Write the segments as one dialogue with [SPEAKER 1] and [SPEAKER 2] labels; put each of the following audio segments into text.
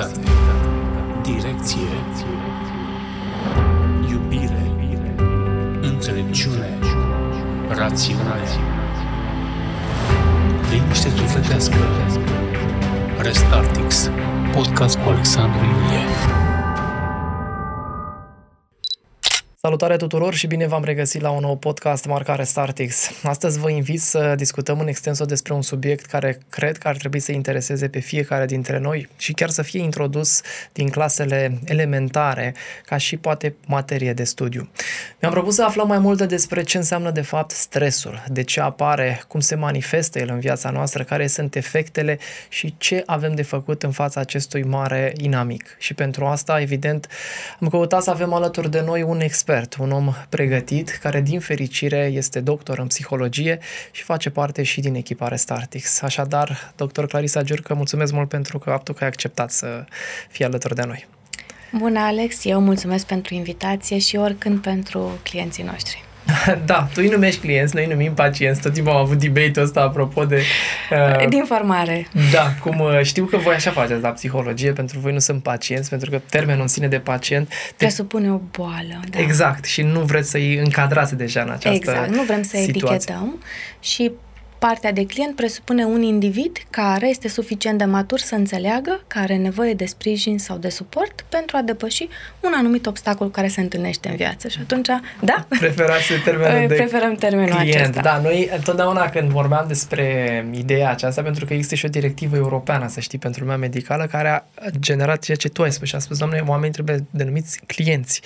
[SPEAKER 1] Seriozitate, direcție, iubire, înțelepciune, rațiune, liniște sufletească. Restartix, podcast cu Alexandru Ilie.
[SPEAKER 2] Salutare tuturor și bine v-am regăsit la un nou podcast Marcare Startix. Astăzi vă invit să discutăm în extenso despre un subiect care cred că ar trebui să intereseze pe fiecare dintre noi și chiar să fie introdus din clasele elementare ca și poate materie de studiu. Mi-am propus să aflăm mai multe despre ce înseamnă de fapt stresul, de ce apare, cum se manifestă el în viața noastră, care sunt efectele și ce avem de făcut în fața acestui mare inamic. Și pentru asta, evident, am căutat să avem alături de noi un expert expert, un om pregătit, care din fericire este doctor în psihologie și face parte și din echipa Restartix. Așadar, doctor Clarisa Giurcă, mulțumesc mult pentru că faptul că ai acceptat să fii alături de noi.
[SPEAKER 3] Bună, Alex! Eu mulțumesc pentru invitație și oricând pentru clienții noștri.
[SPEAKER 2] da, tu îi numești clienți, noi îi numim pacienți. Tot timpul am avut debate-ul ăsta apropo de...
[SPEAKER 3] Uh, Din formare.
[SPEAKER 2] Da, cum uh, știu că voi așa faceți la psihologie, pentru voi nu sunt pacienți, pentru că termenul în sine de pacient... Te...
[SPEAKER 3] Presupune o boală, da.
[SPEAKER 2] Exact, și nu vreți să-i încadrați deja în această
[SPEAKER 3] Exact, nu vrem să
[SPEAKER 2] situație.
[SPEAKER 3] etichetăm și Partea de client presupune un individ care este suficient de matur să înțeleagă că are nevoie de sprijin sau de suport pentru a depăși un anumit obstacol care se întâlnește în viață. Și atunci, da?
[SPEAKER 2] Preferați termenul de
[SPEAKER 3] Preferăm termenul
[SPEAKER 2] client.
[SPEAKER 3] acesta.
[SPEAKER 2] Da, noi întotdeauna când vorbeam despre ideea aceasta, pentru că există și o directivă europeană, să știi, pentru lumea medicală, care a generat ceea ce tu ai spus și a spus, doamne, oamenii trebuie denumiți clienți.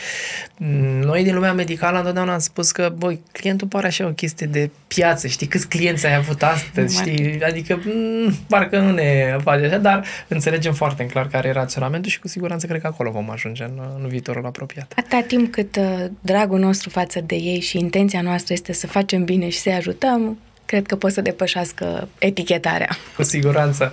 [SPEAKER 2] Noi din lumea medicală întotdeauna am spus că, băi, clientul pare așa o chestie de piață, știi, câți clienți ai avut astăzi, știi? Adică, m- parcă nu ne face așa, dar înțelegem foarte clar care e raționamentul și cu siguranță cred că acolo vom ajunge în, în viitorul apropiat.
[SPEAKER 3] Atâta timp cât uh, dragul nostru față de ei și intenția noastră este să facem bine și să-i ajutăm, cred că pot să depășească etichetarea.
[SPEAKER 2] Cu siguranță.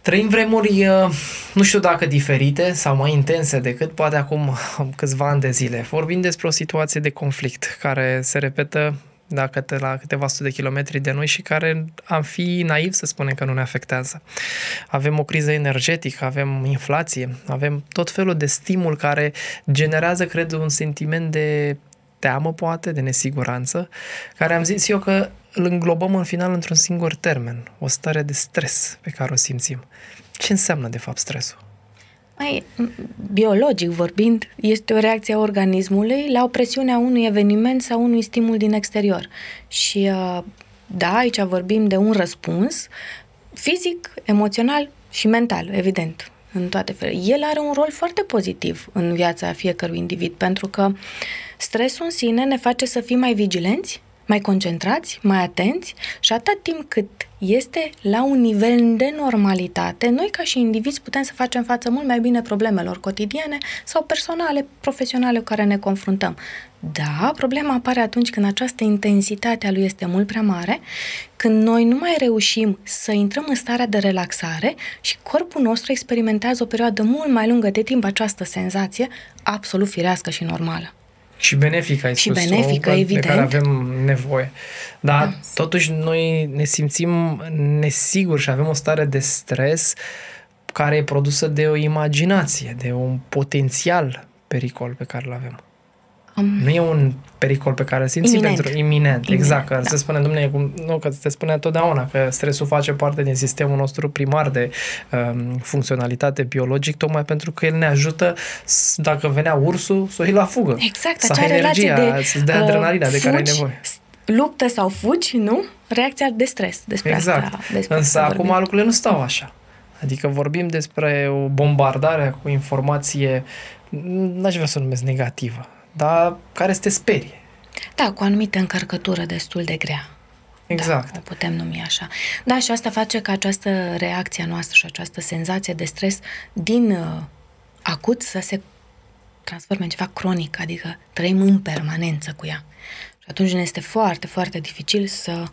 [SPEAKER 2] Trăim vremuri, uh, nu știu dacă diferite sau mai intense decât poate acum câțiva ani de zile. Vorbim despre o situație de conflict care se repetă da, câte la câteva sute de kilometri de noi și care am fi naiv să spunem că nu ne afectează. Avem o criză energetică, avem inflație, avem tot felul de stimul care generează, cred, un sentiment de teamă, poate, de nesiguranță, care am zis eu că îl înglobăm în final într-un singur termen, o stare de stres pe care o simțim. Ce înseamnă, de fapt, stresul?
[SPEAKER 3] Mai, biologic vorbind, este o reacție a organismului la o presiune a unui eveniment sau unui stimul din exterior. Și da, aici vorbim de un răspuns fizic, emoțional și mental, evident, în toate felurile. El are un rol foarte pozitiv în viața fiecărui individ, pentru că stresul în sine ne face să fim mai vigilenți, mai concentrați, mai atenți și atât timp cât este la un nivel de normalitate, noi ca și indivizi putem să facem față mult mai bine problemelor cotidiene sau personale, profesionale cu care ne confruntăm. Da, problema apare atunci când această intensitate a lui este mult prea mare, când noi nu mai reușim să intrăm în starea de relaxare și corpul nostru experimentează o perioadă mult mai lungă de timp această senzație absolut firească și normală.
[SPEAKER 2] Și benefică, ai
[SPEAKER 3] Și
[SPEAKER 2] spus
[SPEAKER 3] benefică,
[SPEAKER 2] de
[SPEAKER 3] evident.
[SPEAKER 2] care avem nevoie. Dar
[SPEAKER 3] Da.
[SPEAKER 2] totuși noi ne simțim nesiguri și avem o stare de stres care e produsă de o imaginație, de un potențial pericol pe care îl avem.
[SPEAKER 3] Am...
[SPEAKER 2] Nu e un pericol pe care îl simți
[SPEAKER 3] Iminent.
[SPEAKER 2] pentru iminent. Exact, că
[SPEAKER 3] da.
[SPEAKER 2] se spune, domnule, cum, nu, că se spune întotdeauna că stresul face parte din sistemul nostru primar de um, funcționalitate biologic, tocmai pentru că el ne ajută, s- dacă venea ursul, să o iei la fugă.
[SPEAKER 3] Exact,
[SPEAKER 2] să
[SPEAKER 3] acea
[SPEAKER 2] ai
[SPEAKER 3] relație
[SPEAKER 2] energia,
[SPEAKER 3] de
[SPEAKER 2] să-ți dea adrenalina de care ai
[SPEAKER 3] fugi,
[SPEAKER 2] nevoie.
[SPEAKER 3] s- Luptă sau fugi, nu? Reacția de stres. Despre
[SPEAKER 2] Exact.
[SPEAKER 3] asta. Despre
[SPEAKER 2] Însă
[SPEAKER 3] asta
[SPEAKER 2] acum
[SPEAKER 3] vorbim.
[SPEAKER 2] lucrurile nu stau așa. Adică vorbim despre o bombardare cu informație, n-aș vrea să o numesc negativă, dar care să te sperie.
[SPEAKER 3] Da, cu o anumită încărcătură destul de grea.
[SPEAKER 2] Exact.
[SPEAKER 3] Da, o putem numi așa. Da, și asta face ca această reacție a noastră și această senzație de stres din uh, acut să se transforme în ceva cronic, adică trăim în permanență cu ea. Și atunci ne este foarte, foarte dificil să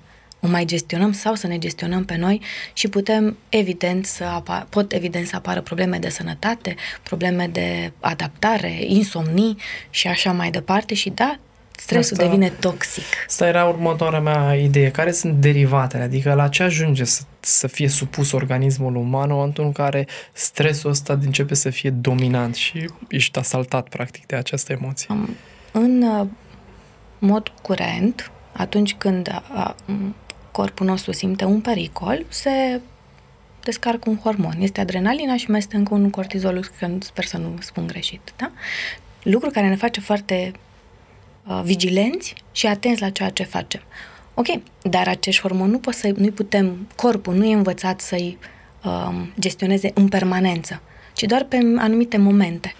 [SPEAKER 3] o mai gestionăm sau să ne gestionăm pe noi și putem evident să apa- pot evident să apară probleme de sănătate, probleme de adaptare, insomnii și așa mai departe și da, stresul
[SPEAKER 2] Asta-
[SPEAKER 3] devine toxic.
[SPEAKER 2] Asta era următoarea mea idee. Care sunt derivatele? Adică la ce ajunge să, să fie supus organismul uman în momentul în care stresul ăsta începe să fie dominant și ești asaltat, practic, de această emoție?
[SPEAKER 3] Am- În uh, mod curent, atunci când a, a, m, corpul nostru simte un pericol, se descarcă un hormon. Este adrenalina și mai este încă un cortizol, că sper să nu spun greșit. Da? Lucru care ne face foarte uh, vigilenți și atenți la ceea ce facem. Ok, dar acești hormoni nu pot să, nu putem, corpul nu e învățat să-i um, gestioneze în permanență, ci doar pe anumite momente.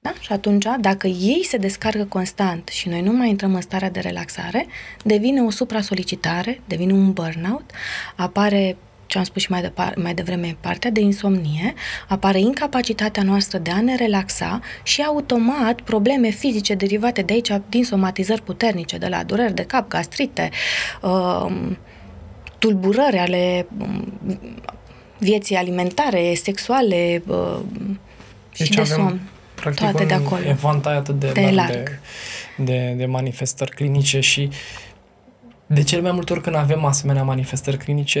[SPEAKER 3] Da? Și atunci, dacă ei se descarcă constant și noi nu mai intrăm în starea de relaxare, devine o supra-solicitare, devine un burnout, apare ce am spus și mai, depar- mai devreme, partea de insomnie, apare incapacitatea noastră de a ne relaxa și automat probleme fizice derivate de aici, din somatizări puternice, de la dureri de cap, gastrite, um, tulburări ale um, vieții alimentare, sexuale um, și
[SPEAKER 2] Deci
[SPEAKER 3] de
[SPEAKER 2] avem,
[SPEAKER 3] somn.
[SPEAKER 2] Practic
[SPEAKER 3] toate
[SPEAKER 2] un
[SPEAKER 3] de acolo.
[SPEAKER 2] evantai atât de,
[SPEAKER 3] De
[SPEAKER 2] larg,
[SPEAKER 3] larg.
[SPEAKER 2] De, de, de manifestări clinice și de cel mai multe ori când avem asemenea manifestări clinice,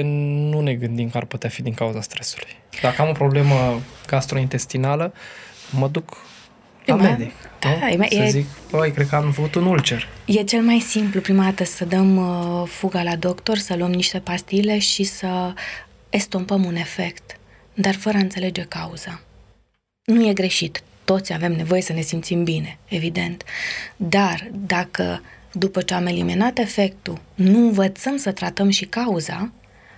[SPEAKER 2] nu ne gândim că ar putea fi din cauza stresului. Dacă am o problemă gastrointestinală, mă duc la
[SPEAKER 3] Prima-
[SPEAKER 2] medic.
[SPEAKER 3] da,
[SPEAKER 2] nu?
[SPEAKER 3] e mai-
[SPEAKER 2] Să
[SPEAKER 3] e-
[SPEAKER 2] zic, băi, cred că am făcut un ulcer.
[SPEAKER 3] E cel mai simplu prima dată să dăm uh, fuga la doctor, să luăm niște pastile și să estompăm un efect, dar fără a înțelege cauza. Nu e greșit. Toți avem nevoie să ne simțim bine, evident. Dar dacă după ce am eliminat efectul, nu învățăm să tratăm și cauza,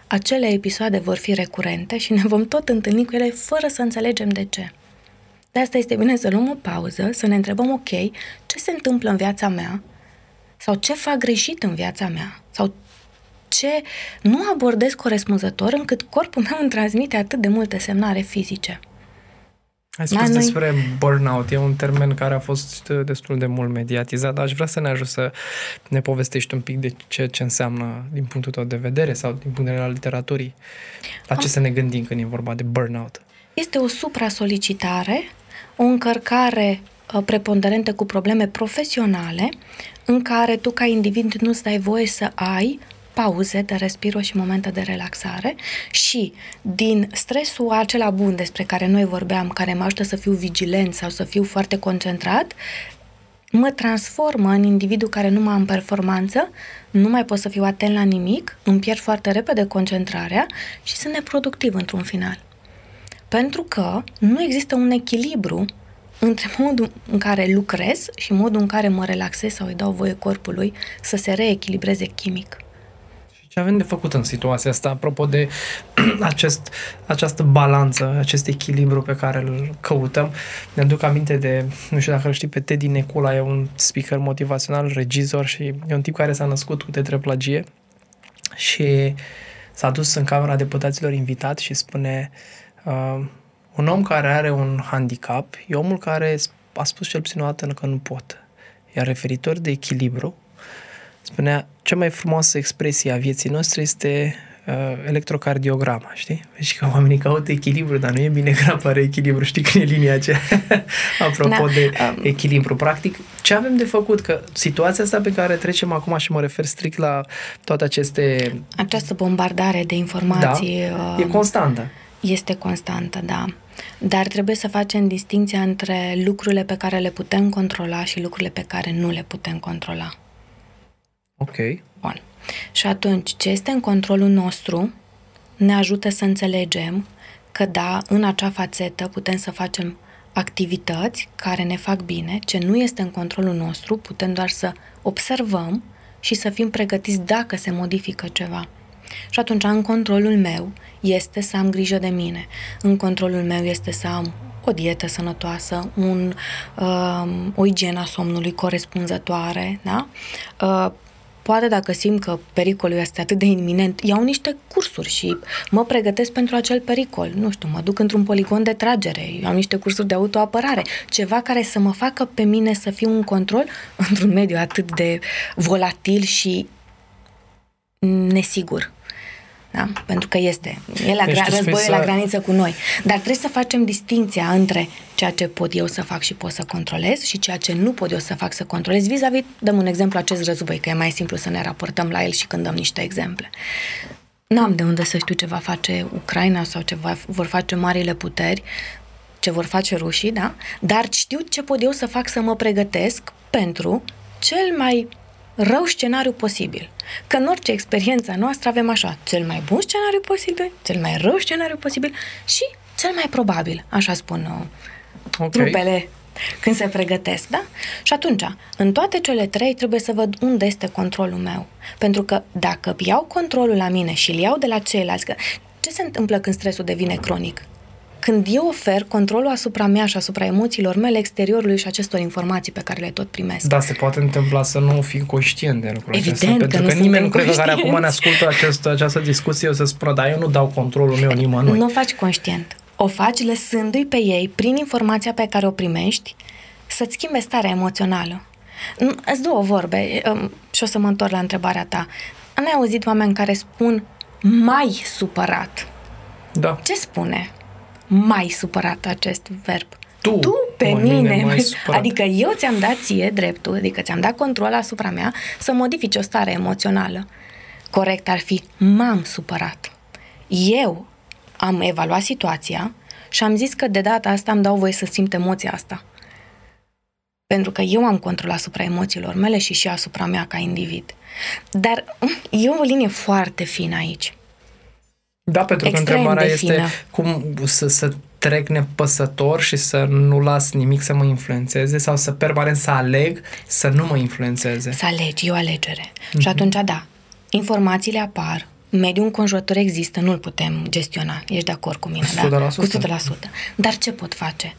[SPEAKER 3] acele episoade vor fi recurente și ne vom tot întâlni cu ele fără să înțelegem de ce. De asta este bine să luăm o pauză, să ne întrebăm, ok, ce se întâmplă în viața mea sau ce fac greșit în viața mea sau ce nu abordez corespunzător încât corpul meu îmi transmite atât de multe semnale fizice.
[SPEAKER 2] Ai
[SPEAKER 3] La
[SPEAKER 2] spus
[SPEAKER 3] noi-
[SPEAKER 2] despre burnout. E un termen care a fost uh, destul de mult mediatizat, dar aș vrea să ne ajut să ne povestești un pic de ce, ce înseamnă din punctul tău de vedere sau din punct de vedere al literaturii. La ce să ne gândim când e vorba de burnout?
[SPEAKER 3] Este o supra-solicitare, o încărcare uh, preponderentă cu probleme profesionale, în care tu ca individ nu-ți dai voie să ai pauze de respiro și momente de relaxare și din stresul acela bun despre care noi vorbeam, care mă ajută să fiu vigilent sau să fiu foarte concentrat, mă transformă în individul care nu mai am performanță, nu mai pot să fiu atent la nimic, îmi pierd foarte repede concentrarea și sunt neproductiv într-un final. Pentru că nu există un echilibru între modul în care lucrez și modul în care mă relaxez sau îi dau voie corpului să se reechilibreze chimic.
[SPEAKER 2] Și ce avem de făcut în situația asta, apropo de acest, această balanță, acest echilibru pe care îl căutăm? Ne aduc aminte de, nu știu dacă îl știi, pe Teddy Necula, e un speaker motivațional, regizor și e un tip care s-a născut cu tetraplegie și s-a dus în camera deputaților invitat și spune uh, un om care are un handicap e omul care a spus cel puțin o dată că nu pot. Iar referitor de echilibru, spunea, cea mai frumoasă expresie a vieții noastre este uh, electrocardiograma, știi? Deci că oamenii caută echilibru, dar nu e bine că apare echilibru, știi când e linia aceea? Apropo
[SPEAKER 3] Da,
[SPEAKER 2] de
[SPEAKER 3] um,
[SPEAKER 2] echilibru. Practic, ce avem de făcut? Că situația asta pe care trecem acum și mă refer strict la toate aceste...
[SPEAKER 3] Această bombardare de informații
[SPEAKER 2] Da,
[SPEAKER 3] uh,
[SPEAKER 2] e constantă.
[SPEAKER 3] este constantă, da. Dar trebuie să facem distinția între lucrurile pe care le putem controla și lucrurile pe care nu le putem controla.
[SPEAKER 2] Ok.
[SPEAKER 3] Bun. Și atunci, ce este în controlul nostru ne ajută să înțelegem că da, în acea fațetă putem să facem activități care ne fac bine, ce nu este în controlul nostru, putem doar să observăm și să fim pregătiți dacă se modifică ceva. Și atunci, în controlul meu este să am grijă de mine. În controlul meu este să am o dietă sănătoasă, un, um, o igienă a somnului corespunzătoare, da? Uh, poate dacă simt că pericolul este atât de iminent, iau niște cursuri și mă pregătesc pentru acel pericol. Nu știu, mă duc într-un poligon de tragere, iau niște cursuri de autoapărare, ceva care să mă facă pe mine să fiu în control într-un mediu atât de volatil și nesigur. Da? Pentru că este. E la
[SPEAKER 2] Deci
[SPEAKER 3] gra-
[SPEAKER 2] tu spui
[SPEAKER 3] războiul
[SPEAKER 2] să-
[SPEAKER 3] la graniță cu noi. Dar trebuie să facem distinția între ceea ce pot eu să fac și pot să controlez și ceea ce nu pot eu să fac să controlez. Vis-a-vis, dăm un exemplu acest război, că e mai simplu să ne raportăm la el și când dăm niște exemple. N-am de unde să știu ce va face Ucraina sau ce va, vor face marile puteri, ce vor face rușii, da? Dar știu ce pot eu să fac să mă pregătesc pentru cel mai rău scenariu posibil. Că în orice experiență noastră avem așa, cel mai bun scenariu posibil, cel mai rău scenariu posibil și cel mai probabil, așa spun uh,
[SPEAKER 2] Ok.
[SPEAKER 3] trupele când se pregătesc, da? Și atunci, în toate cele trei trebuie să văd unde este controlul meu. Pentru că dacă iau controlul la mine și îl iau de la ceilalți, că ce se întâmplă când stresul devine cronic? Când eu ofer controlul asupra mea și asupra emoțiilor mele, exteriorului și acestor informații pe care le tot primesc.
[SPEAKER 2] Da, se poate întâmpla să nu fii conștient de lucrul
[SPEAKER 3] Evident
[SPEAKER 2] acesta.
[SPEAKER 3] că
[SPEAKER 2] Pentru
[SPEAKER 3] nu
[SPEAKER 2] că
[SPEAKER 3] suntem
[SPEAKER 2] nimeni nu cred că care acum ne
[SPEAKER 3] conștienți.
[SPEAKER 2] ascultă acest, această discuție o să spună, da, eu nu dau controlul meu nimănui.
[SPEAKER 3] Nu o faci conștient. O faci lăsându-i pe ei, prin informația pe care o primești, să-ți schimbe starea emoțională. Nu, Îți două vorbe um, și o să mă întorc la întrebarea ta. N-ai auzit oameni care spun mai supărat.
[SPEAKER 2] Da.
[SPEAKER 3] Ce spune mai supărat acest verb?
[SPEAKER 2] Tu,
[SPEAKER 3] tu pe
[SPEAKER 2] mă,
[SPEAKER 3] mine,
[SPEAKER 2] mine mai
[SPEAKER 3] mai
[SPEAKER 2] supărat.
[SPEAKER 3] adică eu ți-am dat ție dreptul, adică ți-am dat control asupra mea să modifici o stare emoțională. Corect ar fi, m-am supărat. Eu am evaluat situația și am zis că de data asta îmi dau voie să simt emoția asta. Pentru că eu am control asupra emoțiilor mele și și asupra mea ca individ. Dar e o linie foarte fină aici.
[SPEAKER 2] Da, pentru că
[SPEAKER 3] Extrem
[SPEAKER 2] întrebarea
[SPEAKER 3] de
[SPEAKER 2] este
[SPEAKER 3] fină.
[SPEAKER 2] cum să, să trec nepăsător și să nu las nimic să mă influențeze sau să permanent să aleg să nu mă influențeze.
[SPEAKER 3] Să alegi, e o alegere.
[SPEAKER 2] Mhm.
[SPEAKER 3] Și atunci, da, informațiile apar, mediul înconjurător există, nu-l putem gestiona. Ești de acord cu mine, da?
[SPEAKER 2] 100%.
[SPEAKER 3] Cu 100%. Dar ce pot face?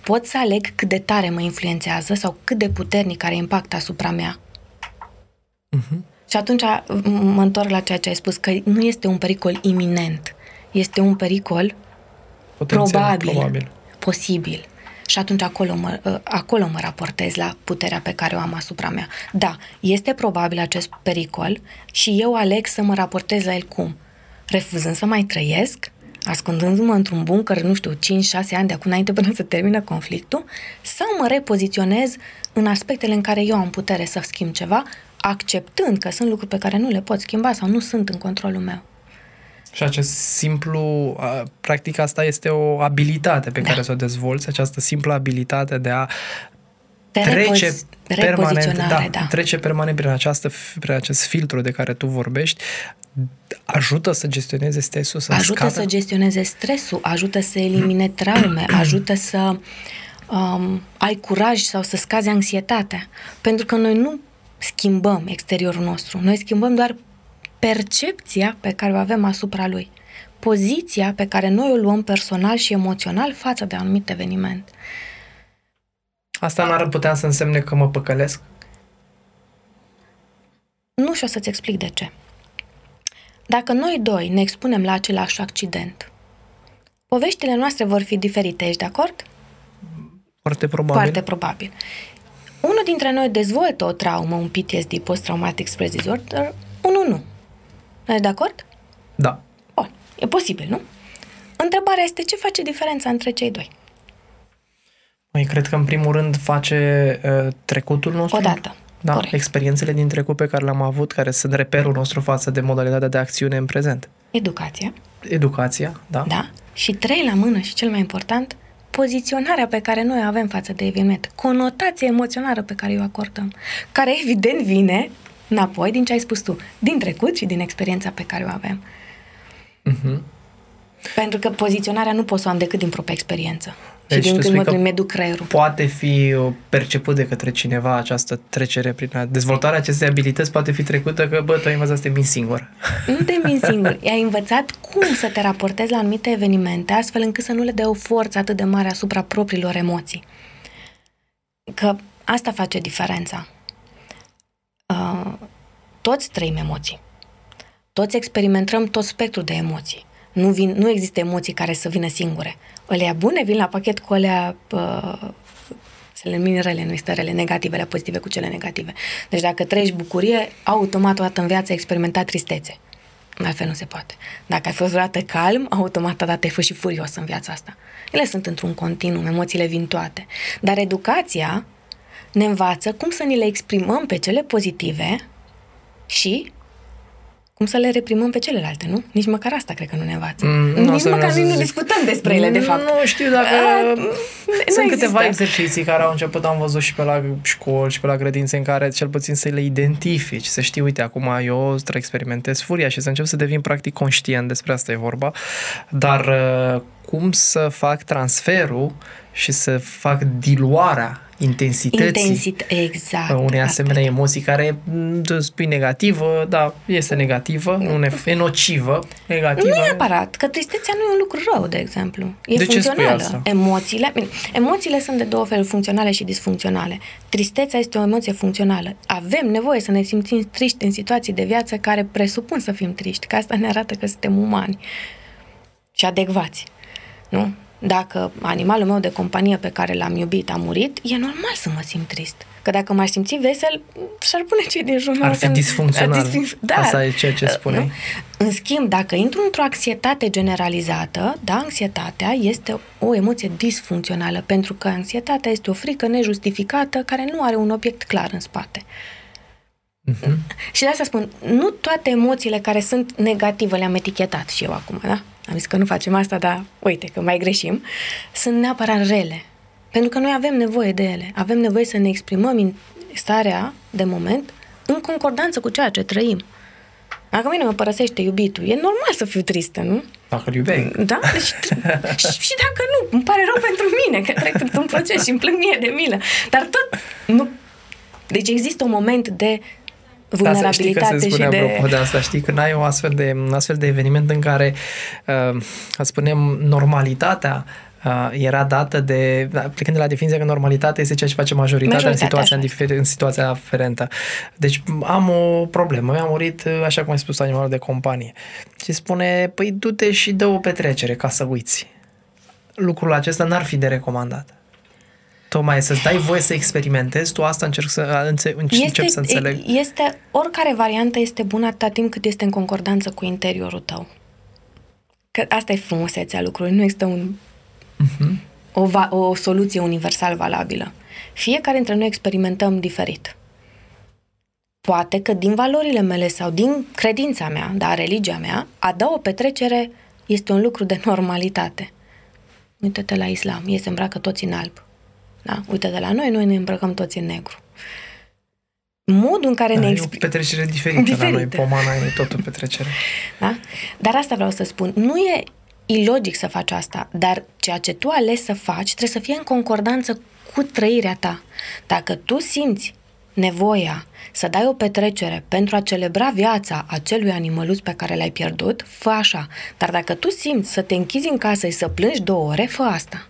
[SPEAKER 3] Pot să aleg cât de tare mă influențează sau cât de puternic are impact asupra mea.
[SPEAKER 2] Mhm.
[SPEAKER 3] Și atunci m- mă întorc la ceea ce ai spus, că nu este un pericol iminent. Este un pericol
[SPEAKER 2] Potențial,
[SPEAKER 3] probabil,
[SPEAKER 2] probabil.
[SPEAKER 3] posibil. Și atunci acolo mă, ă, acolo mă raportez la puterea pe care o am asupra mea. Da, este probabil acest pericol și eu aleg să mă raportez la el cum? Refuzând să mai trăiesc, ascundându-mă într-un buncăr, nu știu, 5-6 ani de acum înainte până să termină conflictul, sau mă repoziționez în aspectele în care eu am putere să schimb ceva, acceptând că sunt lucruri pe care nu le pot schimba sau nu sunt în controlul meu.
[SPEAKER 2] Și acest simplu, a, practic asta este o abilitate pe
[SPEAKER 3] Da.
[SPEAKER 2] care să o dezvolți, această simplă abilitate de a
[SPEAKER 3] De
[SPEAKER 2] trece
[SPEAKER 3] repozi-
[SPEAKER 2] permanent,
[SPEAKER 3] repoziționare,
[SPEAKER 2] da,
[SPEAKER 3] da.
[SPEAKER 2] trece permanent prin, această, prin acest filtru de care tu vorbești, ajută să gestioneze stresul, să
[SPEAKER 3] ajută
[SPEAKER 2] scape.
[SPEAKER 3] să gestioneze stresul, ajută să elimine traume, ajută să um, ai curaj sau să scazi anxietatea. Pentru că noi nu schimbăm exteriorul nostru, noi schimbăm doar percepția pe care o avem asupra lui. Poziția pe care noi o luăm personal și emoțional față de anumit eveniment.
[SPEAKER 2] Asta n-ar putea să însemne că mă păcălesc?
[SPEAKER 3] Nu și o să-ți explic de ce. Dacă noi doi ne expunem la același accident, poveștile noastre vor fi diferite, ești de acord?
[SPEAKER 2] Foarte probabil.
[SPEAKER 3] Foarte probabil. Unul dintre noi dezvoltă o traumă, un PTSD, post-traumatic stress disorder, unul nu. Ești de acord?
[SPEAKER 2] Da.
[SPEAKER 3] Bun, e posibil, nu? Întrebarea este ce face diferența între cei doi?
[SPEAKER 2] Măi, cred că în primul rând face uh, trecutul nostru.
[SPEAKER 3] Odată.
[SPEAKER 2] Da,
[SPEAKER 3] Corect.
[SPEAKER 2] experiențele din trecut pe care le-am avut, care sunt reperul nostru față de modalitatea de acțiune în prezent.
[SPEAKER 3] Educația,
[SPEAKER 2] Educația, da?
[SPEAKER 3] da? Și trei la mână și cel mai important, poziționarea pe care noi o avem față de eveniment, conotația emoțională pe care o acordăm, care evident vine înapoi din ce ai spus tu, din trecut și din experiența pe care o avem.
[SPEAKER 2] Mhm.
[SPEAKER 3] Pentru că poziționarea nu pot să o am decât din propria experiență.
[SPEAKER 2] Deci
[SPEAKER 3] și
[SPEAKER 2] tu
[SPEAKER 3] din
[SPEAKER 2] spui
[SPEAKER 3] când
[SPEAKER 2] că
[SPEAKER 3] mă mi-educ creierul.
[SPEAKER 2] Poate fi uh, perceput de către cineva această trecere prin a- dezvoltarea acestei abilități poate fi trecută că, bă, tu ai învățat să te minți singur.
[SPEAKER 3] Nu te minți singur. I-ai învățat cum să te raportezi la anumite evenimente, astfel încât să nu le dea o forță atât de mare asupra propriilor emoții. Că asta face diferența. Uh, toți trăim emoții. Toți experimentăm tot spectrul de emoții. Nu, vin, nu există emoții care să vină singure. Alea bune vin la pachet cu alea uh, să le numim rele, nu este rele, negativele, pozitive cu cele negative. Deci dacă trăiești bucurie, automat o dată în viață ai experimentat tristețe. Altfel nu se poate. Dacă ai fost vreodată calm, automat dat ai fost și furios în viața asta. Ele sunt într-un continuu, emoțiile vin toate. Dar educația ne învață cum să ni le exprimăm pe cele pozitive și cum să le reprimăm pe celelalte, nu? Nici măcar asta cred că nu ne învață. Mm, Nici măcar nu, nu discutăm despre ele, de fapt.
[SPEAKER 2] Nu știu dacă... A, Sunt câteva exerciții care au început, am văzut și pe la școli și pe la grădințe în care cel puțin să le identifici, să știi, uite, acum eu experimentez furia și să încep să devin practic conștient, despre asta e vorba, dar uh, cum să fac transferul și să fac diluarea intensității
[SPEAKER 3] Intensit, exact,
[SPEAKER 2] unei asemenea asta. emoții care tu spui negativă, da, este negativă, nu ne, e nocivă, negativă.
[SPEAKER 3] Nu neapărat, că tristețea nu e un lucru rău, de exemplu. E de funcțională. Ce spui asta? Emoțiile, emoțiile sunt de două feluri, funcționale și disfuncționale. Tristețea este o emoție funcțională. Avem nevoie să ne simțim triști în situații de viață care presupun să fim triști, că asta ne arată că suntem umani și adecvați. Nu? Dacă animalul meu de companie pe care l-am iubit a murit, e normal să mă simt trist. Că dacă m-aș simți vesel, și-ar pune cei din jur
[SPEAKER 2] Ar fi disfuncțional. Disfunc- da. Asta e ceea ce spune. Nu?
[SPEAKER 3] În schimb, dacă intru într-o anxietate generalizată, da, anxietatea este o emoție disfuncțională, pentru că anxietatea este o frică nejustificată care nu are un obiect clar în spate. Uh-huh. Și de asta spun, nu toate emoțiile care sunt negative le-am etichetat și eu acum, da? Am zis că nu facem asta, dar uite că mai greșim. Sunt neapărat rele. Pentru că noi avem nevoie de ele. Avem nevoie să ne exprimăm starea de moment în concordanță cu ceea ce trăim. Dacă mine mă părăsește iubitul, e normal să fiu tristă, nu?
[SPEAKER 2] Dacă îl iubeai.
[SPEAKER 3] Da? Deci, și, și dacă nu, îmi pare rău pentru mine, că trec într-un proces și îmi plâng mie de milă. Dar tot, nu. Deci există un moment de vulnerabilitate
[SPEAKER 2] da, știi că se spune și de... de asta, știi, când ai o astfel de, astfel de eveniment în care, uh, spunem, normalitatea uh, era dată de, da, plecând de la definiția că normalitatea este ceea ce face majoritatea, majoritatea în, situația, în, în situația aferentă. Deci am o problemă, mi-a murit, uh, așa cum ai spus, animalul de companie. Și spune, păi du-te și dă o petrecere ca să uiți. Lucrul acesta n-ar fi de recomandat tocmai să-ți dai voie să experimentezi, tu asta încerc să, înțe- este, încep să înțeleg.
[SPEAKER 3] Este, oricare variantă este bună atâta timp cât este în concordanță cu interiorul tău. Că asta e frumusețea lucrurilor, nu există un, uh-huh. o, va, o soluție universal valabilă. Fiecare dintre noi experimentăm diferit. Poate că din valorile mele sau din credința mea, da, religia mea, a da o petrecere este un lucru de normalitate. Uite-te la islam, ei se îmbracă toți în alb. Da? Uite, de la noi, noi ne îmbrăcăm toți în negru. Modul în care
[SPEAKER 2] da,
[SPEAKER 3] ne
[SPEAKER 2] exprimăm... o petrecere diferită, diferită. la noi, pomana e tot o petrecere.
[SPEAKER 3] Da? Dar asta vreau să spun. Nu e ilogic să faci asta, dar ceea ce tu ales să faci trebuie să fie în concordanță cu trăirea ta. Dacă tu simți nevoia să dai o petrecere pentru a celebra viața acelui animăluț pe care l-ai pierdut, fă așa. Dar dacă tu simți să te închizi în casă și să plângi două ore, fă asta.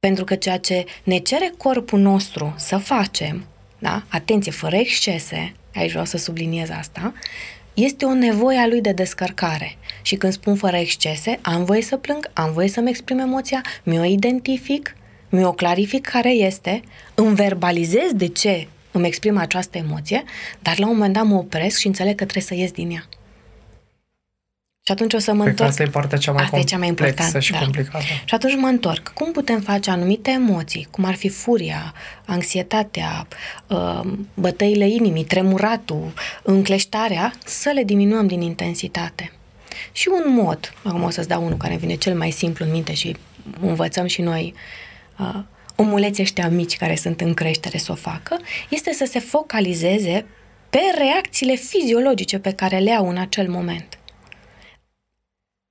[SPEAKER 3] Pentru că ceea ce ne cere corpul nostru să facem, da? atenție, fără excese, aici vreau să subliniez asta, este o nevoie a lui de descărcare. Și când spun fără excese, am voie să plâng, am voie să-mi exprim emoția, mi-o identific, mi-o clarific care este, îmi verbalizez de ce îmi exprim această emoție, dar la un moment dat mă opresc și înțeleg că trebuie să ies din ea. Și atunci o să mă întorc.
[SPEAKER 2] asta e partea cea mai asta complexă e cea mai importantă, și da. complicată.
[SPEAKER 3] Și atunci mă întorc. Cum putem face anumite emoții, cum ar fi furia, anxietatea, uh, bătăile inimii, tremuratul, încleștarea, să le diminuăm din intensitate. Și un mod, acum o să-ți dau unul care vine cel mai simplu în minte și învățăm și noi uh, omuleții ăștia mici care sunt în creștere să o facă, este să se focalizeze pe reacțiile fiziologice pe care le au în acel moment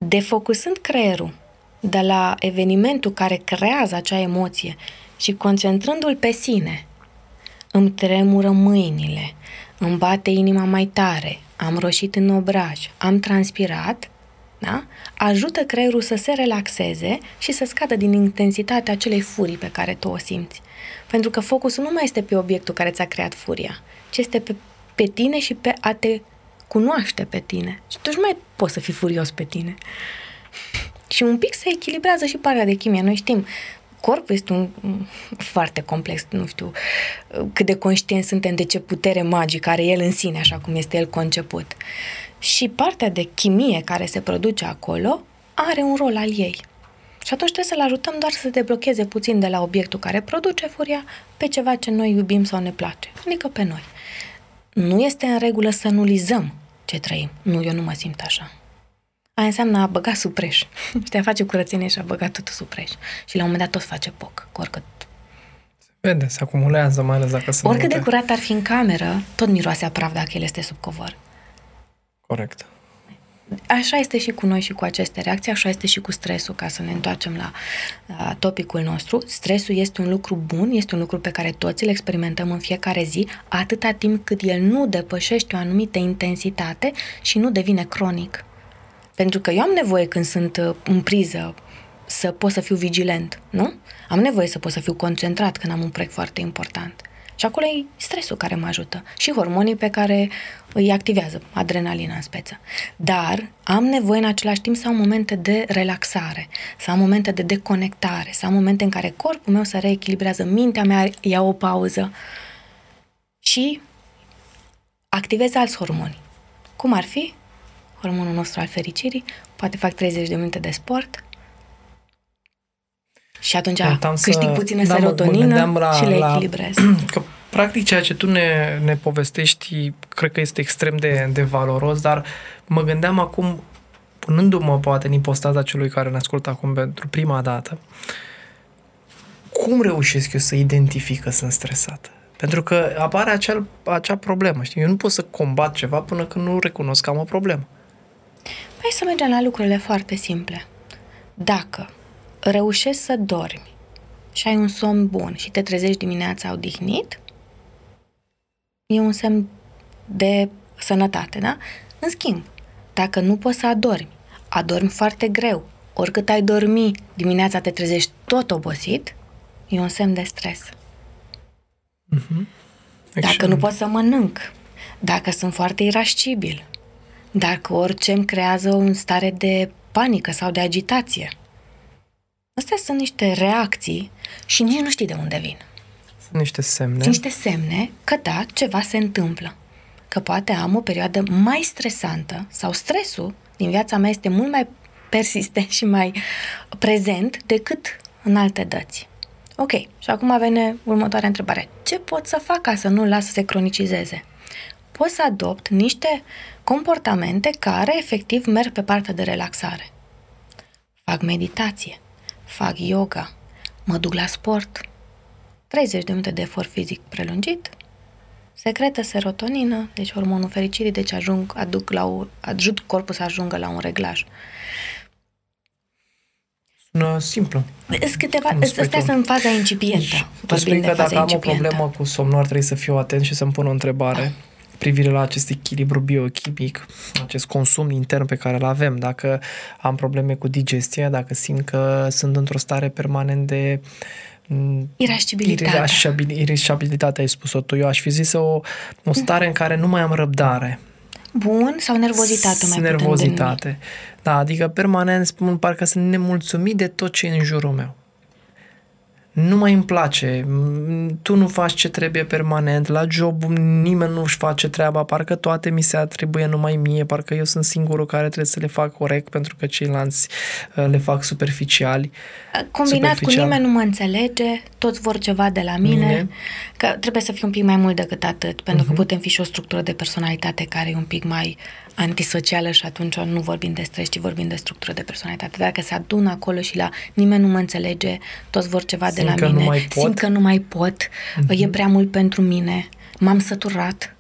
[SPEAKER 3] defocusând creierul de la evenimentul care creează acea emoție și concentrându-l pe sine, îmi tremură mâinile, îmi bate inima mai tare, am roșit în obraj, am transpirat, da? ajută creierul să se relaxeze și să scadă din intensitatea acelei furii pe care tu o simți. Pentru că focusul nu mai este pe obiectul care ți-a creat furia, ci este pe, pe tine și pe a te cunoaște pe tine. Și tu nu mai poți să fii furios pe tine. Și un pic se echilibrează și partea de chimie. Noi știm, corpul este un foarte complex, nu știu cât de conștient suntem de ce putere magică are el în sine, așa cum este el conceput. și partea de chimie care se produce acolo are un rol al ei. Și atunci trebuie să-l ajutăm doar să deblocheze puțin de la obiectul care produce furia pe ceva ce noi iubim sau ne place, adică pe noi. Nu este în regulă să nulizăm ce trăim. Nu, eu nu mă simt așa. Aia înseamnă a băga sub preș. Știi, a face curățenie și a băgat totul sub preș. Și la un moment dat tot face poc, cu oricât.
[SPEAKER 2] Vede, se acumulează, mai ales dacă sunt
[SPEAKER 3] Oricât de
[SPEAKER 2] multe.
[SPEAKER 3] curat ar fi în cameră, tot miroase a praf dacă el este sub covor.
[SPEAKER 2] Corect.
[SPEAKER 3] Așa este și cu noi și cu aceste reacții, așa este și cu stresul, ca să ne întoarcem la uh, topicul nostru. Stresul este un lucru bun, este un lucru pe care toți îl experimentăm în fiecare zi, atâta timp cât el nu depășește o anumită intensitate și nu devine cronic. Pentru că eu am nevoie când sunt uh, în priză să pot să fiu vigilent, nu? Am nevoie să pot să fiu concentrat când am un proiect foarte important. Și acolo e stresul care mă ajută și hormonii pe care îi activează, adrenalina în speță. Dar am nevoie în același timp să am momente de relaxare, să am momente de deconectare, să am momente în care corpul meu se reechilibrează, mintea mea ia o pauză și activez alți hormoni. Cum ar fi? Hormonul nostru al fericirii, poate fac 30 de minute de sport, și atunci
[SPEAKER 2] Uitam să-
[SPEAKER 3] câștig puțină
[SPEAKER 2] da, mă- mă
[SPEAKER 3] serotonină
[SPEAKER 2] gândeam la-
[SPEAKER 3] și le
[SPEAKER 2] la-
[SPEAKER 3] echilibrez.
[SPEAKER 2] Că, practic, ceea ce tu ne, ne povestești, cred că este extrem de, de valoros, dar mă gândeam acum, punându-mă poate în ipostaza celui care ne ascultă acum pentru prima dată, cum reușesc eu să identific că sunt stresat? Pentru că apare acel, acea problemă, știi? Eu nu pot să combat ceva până când nu recunosc că am o problemă.
[SPEAKER 3] Hai să mergem la lucrurile foarte simple. Dacă reușești să dormi și ai un somn bun și te trezești dimineața odihnit, e un semn de sănătate, da? În schimb, dacă nu poți să adormi, adormi foarte greu, oricât ai dormi, dimineața te trezești tot obosit, e un semn de stres. Dacă nu pot să mănânc, dacă sunt foarte irascibil, dacă orice îmi creează o stare de panică sau de agitație. Astea sunt niște reacții și nici nu știi de unde vin.
[SPEAKER 2] Sunt niște semne.
[SPEAKER 3] Sunt niște semne că da, ceva se întâmplă. Că poate am o perioadă mai stresantă sau stresul din viața mea este mult mai persistent și mai prezent decât în alte dăți. Ok, și acum vine următoarea întrebare. Ce pot să fac ca să nu-l las să se cronicizeze? Pot să adopt niște comportamente care efectiv merg pe partea de relaxare. Fac meditație, fac yoga, mă duc la sport, 30 de minute de efort fizic prelungit, secretă serotonină, deci hormonul fericirii, deci ajung, aduc la o, ajut corpul să ajungă la un reglaj.
[SPEAKER 2] Sună simplu.
[SPEAKER 3] Sunt câteva,
[SPEAKER 2] Cum spui
[SPEAKER 3] astea
[SPEAKER 2] tu.
[SPEAKER 3] sunt faza incipientă.
[SPEAKER 2] Tu spui
[SPEAKER 3] Vorbim de
[SPEAKER 2] că
[SPEAKER 3] faza
[SPEAKER 2] dacă am o
[SPEAKER 3] incipientă.
[SPEAKER 2] problemă cu somnul, ar trebui să fiu atent și să-mi pun o întrebare privire la acest echilibru biochimic, acest consum intern pe care îl avem. Dacă am probleme cu digestia, dacă simt că sunt într-o stare permanent de m,
[SPEAKER 3] Irascibilitate.
[SPEAKER 2] irasciabil- Irascibilitate, ai spus-o tu. Eu aș fi zis o, o stare în care nu mai am răbdare.
[SPEAKER 3] Bun sau nervozitate mai putem
[SPEAKER 2] Nervozitate. Da, adică permanent spun, parcă sunt nemulțumit de tot ce e în jurul meu. Nu mai îmi place, m, tu nu faci ce trebuie permanent, la job nimeni nu-și face treaba, parcă toate mi se atribuie numai mie, parcă eu sunt singurul care trebuie să le fac corect pentru că ceilalți uh, le fac superficiali.
[SPEAKER 3] denumi. Combinat cu
[SPEAKER 2] superficial.
[SPEAKER 3] nimeni nu mă înțelege, toți vor ceva de la mine,
[SPEAKER 2] Mine.
[SPEAKER 3] că trebuie să fiu un pic mai mult decât atât, pentru
[SPEAKER 2] Mhm.
[SPEAKER 3] că putem fi și o structură de personalitate care e un pic mai antisocială și atunci nu vorbim de stres, ci vorbim de structură de personalitate. Dacă se adună acolo și la nimeni nu mă înțelege, toți vor ceva de
[SPEAKER 2] Simt
[SPEAKER 3] la
[SPEAKER 2] că nu
[SPEAKER 3] mine,
[SPEAKER 2] mai pot. Mhm.
[SPEAKER 3] simt că nu mai pot, e prea mult pentru mine, m-am săturat,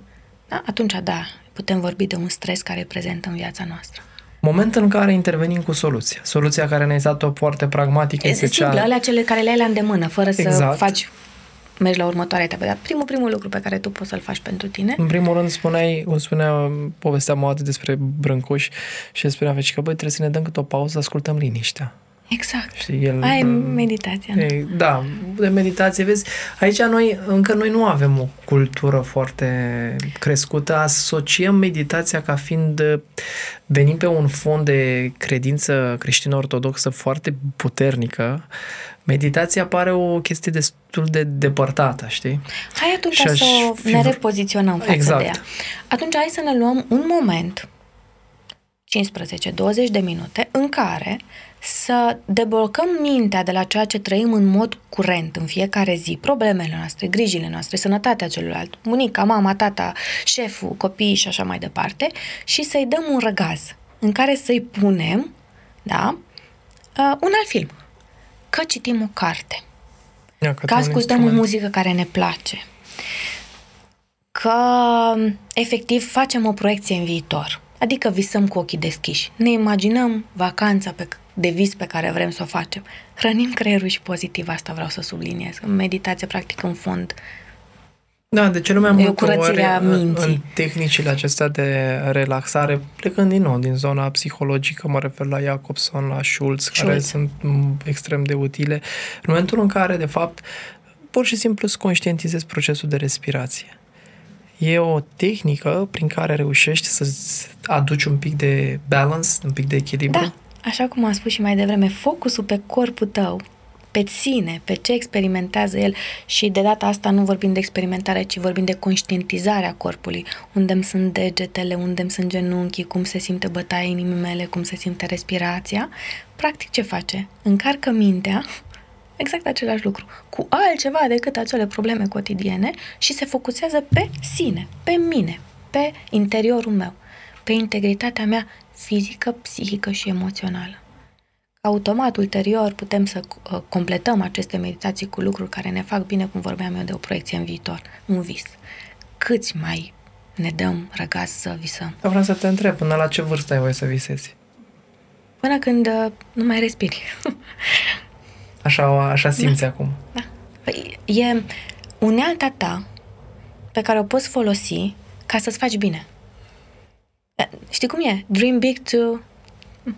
[SPEAKER 3] da? atunci da, putem vorbi de un stres care e prezent în viața noastră.
[SPEAKER 2] Momentul în care intervenim cu soluția. Soluția care ne-ai dat-o foarte pragmatică,
[SPEAKER 3] Este
[SPEAKER 2] este cea...
[SPEAKER 3] simplă, alea cele care le ai la îndemână, fără să
[SPEAKER 2] Exact.
[SPEAKER 3] faci, mergi la următoarea etapă. Dar primul, primul lucru pe care tu poți să-l faci pentru tine,
[SPEAKER 2] În primul rând spuneai, cum spunea, povesteam o dată despre Brâncuș și el spunea că băi, trebuie să ne dăm câte o pauză să ascultăm liniștea.
[SPEAKER 3] Exact.
[SPEAKER 2] Știi, el,
[SPEAKER 3] Aia e
[SPEAKER 2] bă,
[SPEAKER 3] meditația. nu?
[SPEAKER 2] e, da, de meditație, vezi, aici noi, încă noi nu avem o cultură foarte crescută, asociem meditația ca fiind, venim pe un fond de credință creștină-ortodoxă foarte puternică, meditația pare o chestie destul de depărtată, știi?
[SPEAKER 3] Hai atunci
[SPEAKER 2] Și aș
[SPEAKER 3] să
[SPEAKER 2] fi
[SPEAKER 3] ne
[SPEAKER 2] vr-
[SPEAKER 3] repoziționăm față
[SPEAKER 2] Exact.
[SPEAKER 3] de ea. Atunci hai să ne luăm un moment 15-20 de minute în care să deblocăm mintea de la ceea ce trăim în mod curent în fiecare zi, problemele noastre, grijile noastre, sănătatea celuilalt, bunica, mama, tata, șeful, copiii și așa mai departe, și să-i dăm un răgaz în care să-i punem, da, uh, un alt film. Că citim o carte,
[SPEAKER 2] Ia,
[SPEAKER 3] că ascultăm o muzică care ne place, că efectiv facem o proiecție în viitor. Adică visăm cu ochii deschiși. Ne imaginăm vacanța pe, de vis pe care vrem să o facem. Hrănim creierul și pozitiv, asta vreau să subliniez. Meditația, practic, în fond,
[SPEAKER 2] Da, de cele mai
[SPEAKER 3] E o
[SPEAKER 2] multe
[SPEAKER 3] curățire
[SPEAKER 2] ori
[SPEAKER 3] a
[SPEAKER 2] în,
[SPEAKER 3] minții.
[SPEAKER 2] în tehnicile acestea de relaxare, plecând din nou din zona psihologică, mă refer la Jacobson, la Schulz, care
[SPEAKER 3] Schulz.
[SPEAKER 2] sunt m, extrem de utile, în momentul în care, de fapt, pur și simplu îți conștientizezi procesul de respirație. E o tehnică prin care reușești să aduci un pic de balance, un pic de echilibru.
[SPEAKER 3] Da, așa cum am spus și mai devreme, focusul pe corpul tău, pe ține, pe ce experimentează el și de data asta nu vorbim de experimentare, ci vorbim de conștientizarea corpului, unde îmi sunt degetele, unde îmi sunt genunchii, cum se simte bătaia inimii mele, cum se simte respirația. Practic ce face? Încarcă mintea exact același lucru, cu altceva decât acele probleme cotidiene și se focusează pe sine, pe mine, pe interiorul meu, pe integritatea mea fizică, psihică și emoțională. Automat, ulterior, putem să uh, completăm aceste meditații cu lucruri care ne fac bine, cum vorbeam eu de o proiecție în viitor, un vis. Câți mai ne dăm răgaz să visăm?
[SPEAKER 2] Dar vreau să te întreb, până la ce vârstă ai voie să visezi?
[SPEAKER 3] Până când uh, nu mai respiri.
[SPEAKER 2] Așa, așa simți acum.
[SPEAKER 3] Da. Păi, e unealta ta pe care o poți folosi ca să-ți faci bine. Da, Știi cum e? Dream big to...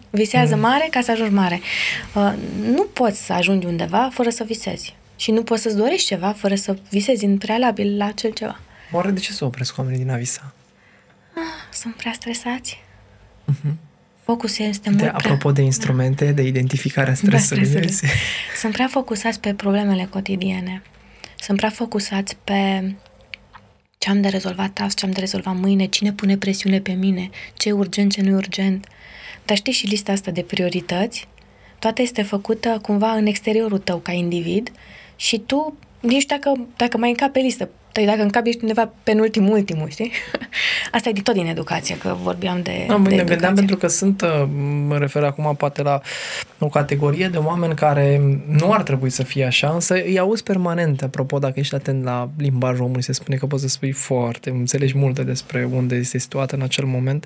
[SPEAKER 3] Visează
[SPEAKER 2] Mm.
[SPEAKER 3] mare ca să ajungi mare. Uh, nu poți să ajungi undeva fără să visezi. Și nu poți să-ți dorești ceva fără să visezi în prealabil la acel ceva.
[SPEAKER 2] Oare de ce se opresc oamenii din a visa?
[SPEAKER 3] Sunt prea stresați. Focusul este mult
[SPEAKER 2] De,
[SPEAKER 3] prea...
[SPEAKER 2] apropo de instrumente de identificare a stresului.
[SPEAKER 3] Da,
[SPEAKER 2] vezi?
[SPEAKER 3] stresului. Sunt prea focusați pe problemele cotidiene. Sunt prea focusați pe ce am de rezolvat azi, ce am de rezolvat mâine, cine pune presiune pe mine, ce e urgent, ce nu e urgent. Dar știi și lista asta de priorități? Toată este făcută cumva în exteriorul tău ca individ și tu nici dacă, dacă mai încapi pe listă, Păi dacă încapi ești undeva penultimul, ultimul, știi? Asta e de tot din educație, că vorbeam de,
[SPEAKER 2] Am
[SPEAKER 3] de
[SPEAKER 2] ne
[SPEAKER 3] educație.
[SPEAKER 2] gândeam pentru că sunt, uh, mă refer acum poate la o categorie de oameni care nu ar trebui să fie așa, însă îi auzi permanent. Apropo, dacă ești atent la limbajul omului, se spune că poți să spui foarte, înțelegi multe despre unde este situată în acel moment.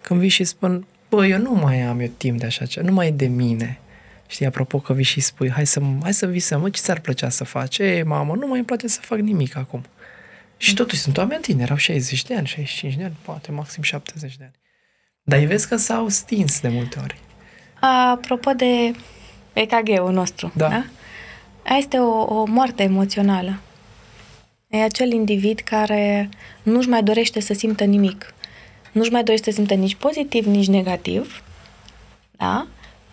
[SPEAKER 2] Când vii și spun, bă, eu nu mai am eu timp de așa ceva, nu mai e de mine. Știi, apropo că vii și spui, hai să, hai să visăm, mă, ce ți-ar plăcea să faci? Ei, mamă, nu mai îmi place să fac nimic acum. Și totuși sunt oameni tineri, au 60 de ani, 65 de ani, poate maxim 70 de ani. Dar îi vezi că s-au stins de multe ori.
[SPEAKER 3] Apropo de EKG-ul nostru,
[SPEAKER 2] Da.
[SPEAKER 3] da? Aia este o, o moarte emoțională. E acel individ care nu-și mai dorește să simtă nimic. Nu-și mai dorește să simtă nici pozitiv, nici negativ. Da?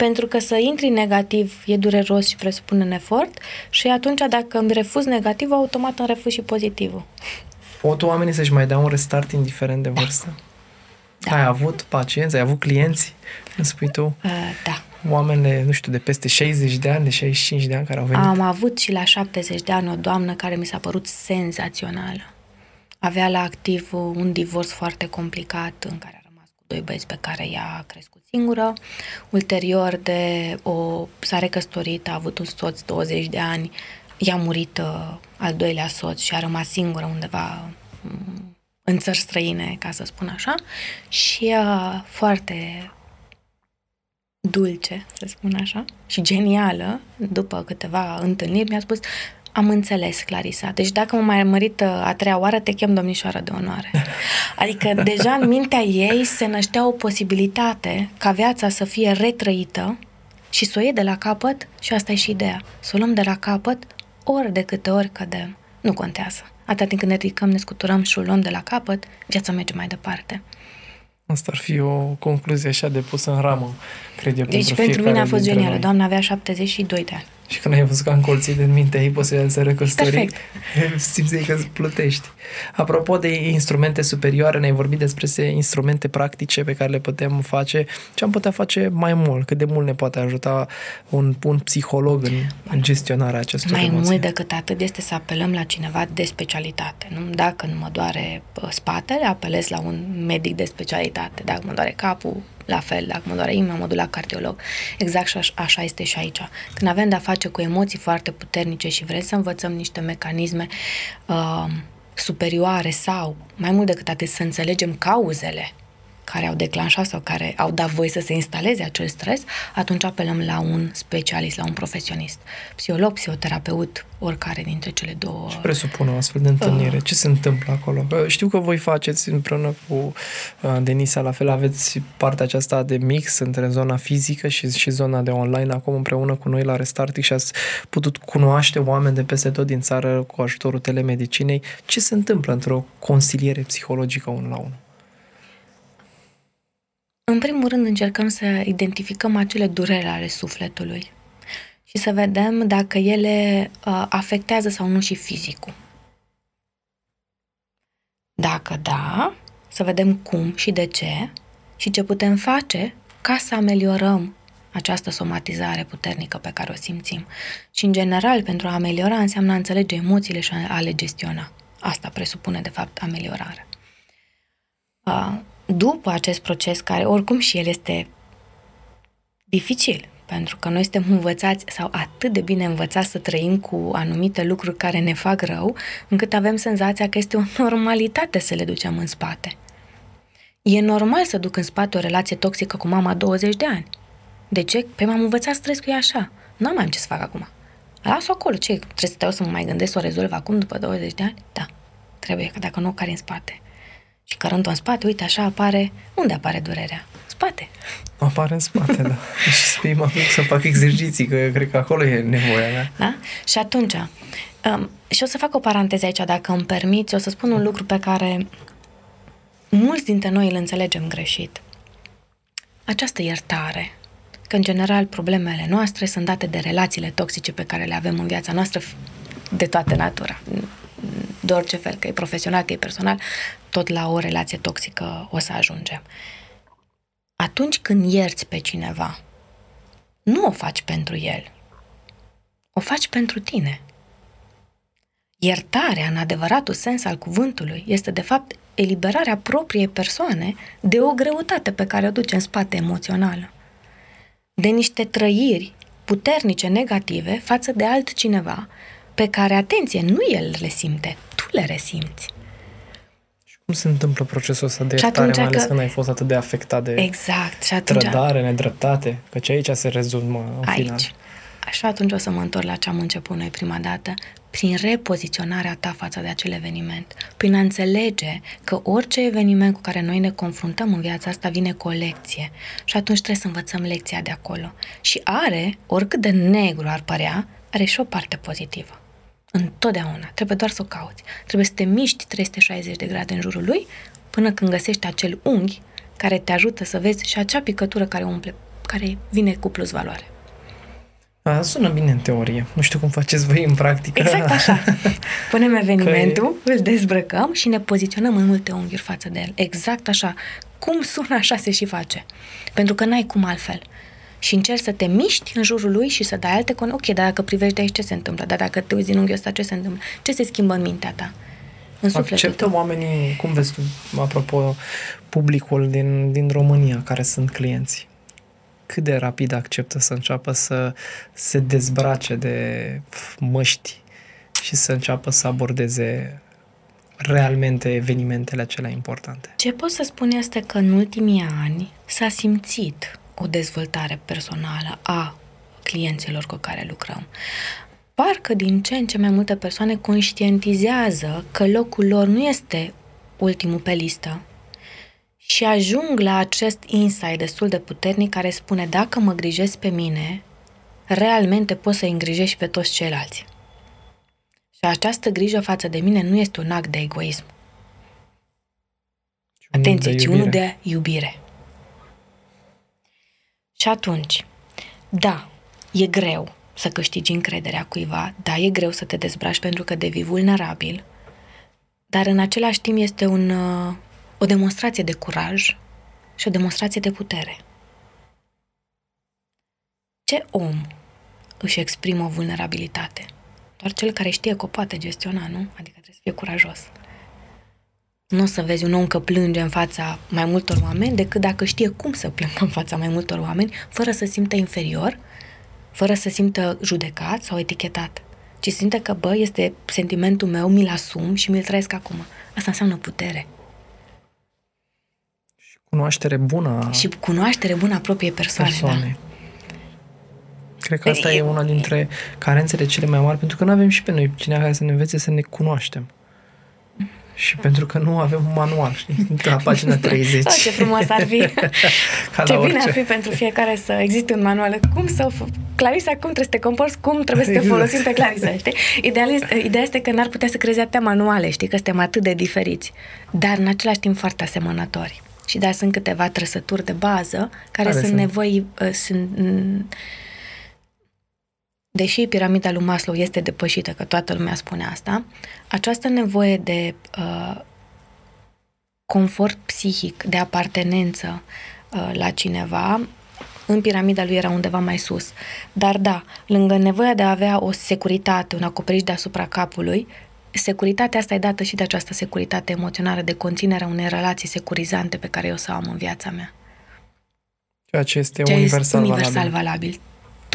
[SPEAKER 3] Pentru că să intri în negativ e dureros și presupune un efort și atunci dacă îmi refuz negativ, automat îmi refuz și pozitivul.
[SPEAKER 2] Pot oamenii să-și mai dea un restart indiferent de vârstă?
[SPEAKER 3] Da.
[SPEAKER 2] Ai avut pacienți, ai avut clienți, îmi spui tu,
[SPEAKER 3] Uh, da.
[SPEAKER 2] oameni, nu știu, de peste 60 de ani, de 65 de ani care au venit.
[SPEAKER 3] Am avut și la 70 de ani o doamnă care mi s-a părut senzațională. Avea la activ un divorț foarte complicat în care a rămas cu doi băieți pe care ea a crescut singură. Ulterior de o, s-a recăsătorit, a avut un soț 20 de ani, i-a murit uh, al doilea soț și a rămas singură undeva mm, în țări străine, ca să spun așa, și uh, foarte dulce, să spun așa, și genială, după câteva întâlniri, mi-a spus am înțeles, Clarisa. Deci dacă mă mai mărit uh, a treia oară, te chem domnișoară de onoare. Adică deja în mintea ei se năștea o posibilitate ca viața să fie retrăită și să o iei de la capăt și asta e și ideea. Să o luăm de la capăt ori de câte ori cădem. Nu contează. Atât timp când ne ridicăm, ne scuturăm și o luăm de la capăt, viața merge mai departe.
[SPEAKER 2] Asta ar fi o concluzie așa de pusă în ramă, cred eu,
[SPEAKER 3] Deci pentru
[SPEAKER 2] fiecare
[SPEAKER 3] mine a fost
[SPEAKER 2] dintre
[SPEAKER 3] genială.
[SPEAKER 2] noi.
[SPEAKER 3] Doamna avea 72 de ani.
[SPEAKER 2] Și când ai văzut că am colțit în minte ei posibilitatea să recăsători,
[SPEAKER 3] Perfect.
[SPEAKER 2] simți că îți plutești. Apropo de instrumente superioare, ne-ai vorbit despre instrumente practice pe care le putem face. Ce am putea face mai mult? Cât de mult ne poate ajuta un, un psiholog în, în gestionarea acestor
[SPEAKER 3] Mai
[SPEAKER 2] emoții?
[SPEAKER 3] mult decât atât este să apelăm la cineva de specialitate. Nu? Dacă nu mă doare uh, spatele, apelez la un medic de specialitate. Dacă mă doare capul, la fel. Dacă mă doare inima, mă duc la cardiolog. Exact și aș- așa este și aici. Când avem de-a face cu emoții foarte puternice și vrem să învățăm niște mecanisme uh, superioare sau, mai mult decât atât, să înțelegem cauzele care au declanșat sau care au dat voie să se instaleze acel stres, atunci apelăm la un specialist, la un profesionist. Psiholog, psihoterapeut, oricare dintre cele două.
[SPEAKER 2] Ce presupune o astfel de întâlnire? Ce se întâmplă acolo? Că Știu că voi faceți împreună cu uh, Denisa, la fel aveți partea aceasta de mix între zona fizică și, și zona de online acum împreună cu noi la Restartic și ați putut cunoaște oameni de peste tot din țară cu ajutorul telemedicinei. Ce se întâmplă într-o consiliere psihologică unul la unul?
[SPEAKER 3] În primul rând încercăm să identificăm acele dureri ale sufletului și să vedem dacă ele uh, afectează sau nu și fizicul. Dacă da, să vedem cum și de ce și ce putem face ca să ameliorăm această somatizare puternică pe care o simțim. Și, în general, pentru a ameliora înseamnă a înțelege emoțiile și a le gestiona. Asta presupune, de fapt, ameliorare. Uh, După acest proces, care oricum și el este dificil, pentru că noi suntem învățați sau atât de bine învățați să trăim cu anumite lucruri care ne fac rău, încât avem senzația că este o normalitate să le ducem în spate. E normal să duc în spate o relație toxică cu mama 20 de ani. De ce? Pe m-am învățat să trăiesc cu ea așa. Nu am mai am ce să fac acum. Las-o acolo. Ce? Trebuie să stau să mă mai gândesc să o rezolv acum după 20 de ani? Da. Trebuie, că dacă nu, care în spate. Și cărând-o în spate, uite, așa apare... Unde apare durerea? În spate.
[SPEAKER 2] Apare în spate, da. și spui, mă duc să fac exerciții, că eu cred că acolo e nevoia mea.
[SPEAKER 3] Da? Și atunci, um, și o să fac o paranteză aici, dacă îmi permiți, o să spun un lucru pe care mulți dintre noi îl înțelegem greșit. Această iertare, că în general problemele noastre sunt date de relațiile toxice pe care le avem în viața noastră de toată natura. De orice fel, că e profesional, că e personal, tot la o relație toxică o să ajungem. Atunci când ierți pe cineva, nu o faci pentru el, o faci pentru tine. Iertarea, în adevăratul sens al cuvântului, este de fapt eliberarea propriei persoane de o greutate pe care o duce în spate emoțională. De niște trăiri puternice negative față de altcineva pe care, atenție, nu el le simte, tu le resimți.
[SPEAKER 2] Și cum se întâmplă procesul ăsta de
[SPEAKER 3] Și
[SPEAKER 2] iertare,
[SPEAKER 3] atunci
[SPEAKER 2] mai ales
[SPEAKER 3] că-
[SPEAKER 2] când ai fost atât de afectat de
[SPEAKER 3] Exact. Și atunci,
[SPEAKER 2] trădare, nedreptate? Căci aici se rezumă în final.
[SPEAKER 3] aici. Așa atunci o să mă întorc la ce am început noi prima dată, prin repoziționarea ta față de acel eveniment, prin a înțelege că orice eveniment cu care noi ne confruntăm în viața asta vine cu o lecție și atunci trebuie să învățăm lecția de acolo. Și are, oricât de negru ar părea, are și o parte pozitivă. Întotdeauna. Trebuie doar să o cauți. Trebuie să te miști 360 de grade în jurul lui până când găsești acel unghi care te ajută să vezi și acea picătură care umple, care vine cu plus valoare.
[SPEAKER 2] A, sună bine în teorie. Nu știu cum faceți voi în practică.
[SPEAKER 3] Exact așa. Punem evenimentul, îl dezbrăcăm și ne poziționăm în multe unghiuri față de el. Exact așa. Cum sună, așa se și face. Pentru că n-ai cum altfel. Și încerci să te miști în jurul lui și să dai alte con. Ok, dar dacă privești de aici, ce se întâmplă? Dar dacă te uiți din unghiul ăsta, ce se întâmplă? Ce se schimbă în mintea ta? În sufletul
[SPEAKER 2] Acceptă
[SPEAKER 3] tău?
[SPEAKER 2] oamenii, cum vezi tu, apropo, publicul din, din România care sunt clienți? Cât de rapid acceptă să înceapă să se dezbrace de măști și să înceapă să abordeze realmente evenimentele acelea importante?
[SPEAKER 3] Ce pot să spun este că în ultimii ani s-a simțit o dezvoltare personală a clienților cu care lucrăm. Parcă din ce în ce mai multe persoane conștientizează că locul lor nu este ultimul pe listă și ajung la acest insight destul de puternic care spune dacă mă grijesc pe mine, realmente pot să îi îngrijești pe toți ceilalți. Și această grijă față de mine nu este un act de egoism. Atenție,
[SPEAKER 2] de
[SPEAKER 3] ci
[SPEAKER 2] iubire.
[SPEAKER 3] unul de iubire. Și atunci, da, e greu. să câștigi încrederea cuiva, da, e greu să te dezbraci pentru că devii vulnerabil, dar în același timp este un, uh, o demonstrație de curaj și o demonstrație de putere. Ce om își exprimă vulnerabilitate? Doar cel care știe că o poate gestiona, nu? Adică trebuie să fie curajos. Nu o să vezi un om că plânge în fața mai multor oameni decât dacă știe cum să plângă în fața mai multor oameni, fără să simtă inferior, fără să simtă judecat sau etichetat, ci simte că, bă, este sentimentul meu, mi-l asum și mi-l trăiesc acum. Asta înseamnă putere.
[SPEAKER 2] Și cunoaștere bună.
[SPEAKER 3] Și cunoaștere bună a propriei persoane, persoane. da.
[SPEAKER 2] Cred că asta e, e una dintre carențele cele mai mari, pentru că nu avem și pe noi cineva care să ne învețe să ne cunoaștem. Și pentru că nu avem un manual, știi? La pagina 30.
[SPEAKER 3] Oh, ce frumos ar fi! ce bine ar fi pentru fiecare să existe un manual. Cum să... Clarisa, cum trebuie să te comporți, cum trebuie să te exact. folosim pe Clarisa, știi? Ideea este, ideea este că n-ar putea să creeze atâtea manuale, știi? Că suntem atât de diferiți, dar în același timp foarte asemănători. Și de sunt câteva trăsături de bază care, care sunt, sunt nevoi, uh, sunt deși piramida lui Maslow este depășită, că toată lumea spune asta, această nevoie de uh, confort psihic, de apartenență uh, la cineva, în piramida lui era undeva mai sus. Dar da, lângă nevoia de a avea o securitate, un acoperiș deasupra capului, securitatea asta e dată și de această securitate emoțională, de conținerea unei relații securizante pe care eu o să am în viața mea.
[SPEAKER 2] Ceea ce este Ceea universal, este
[SPEAKER 3] universal
[SPEAKER 2] valabil.
[SPEAKER 3] valabil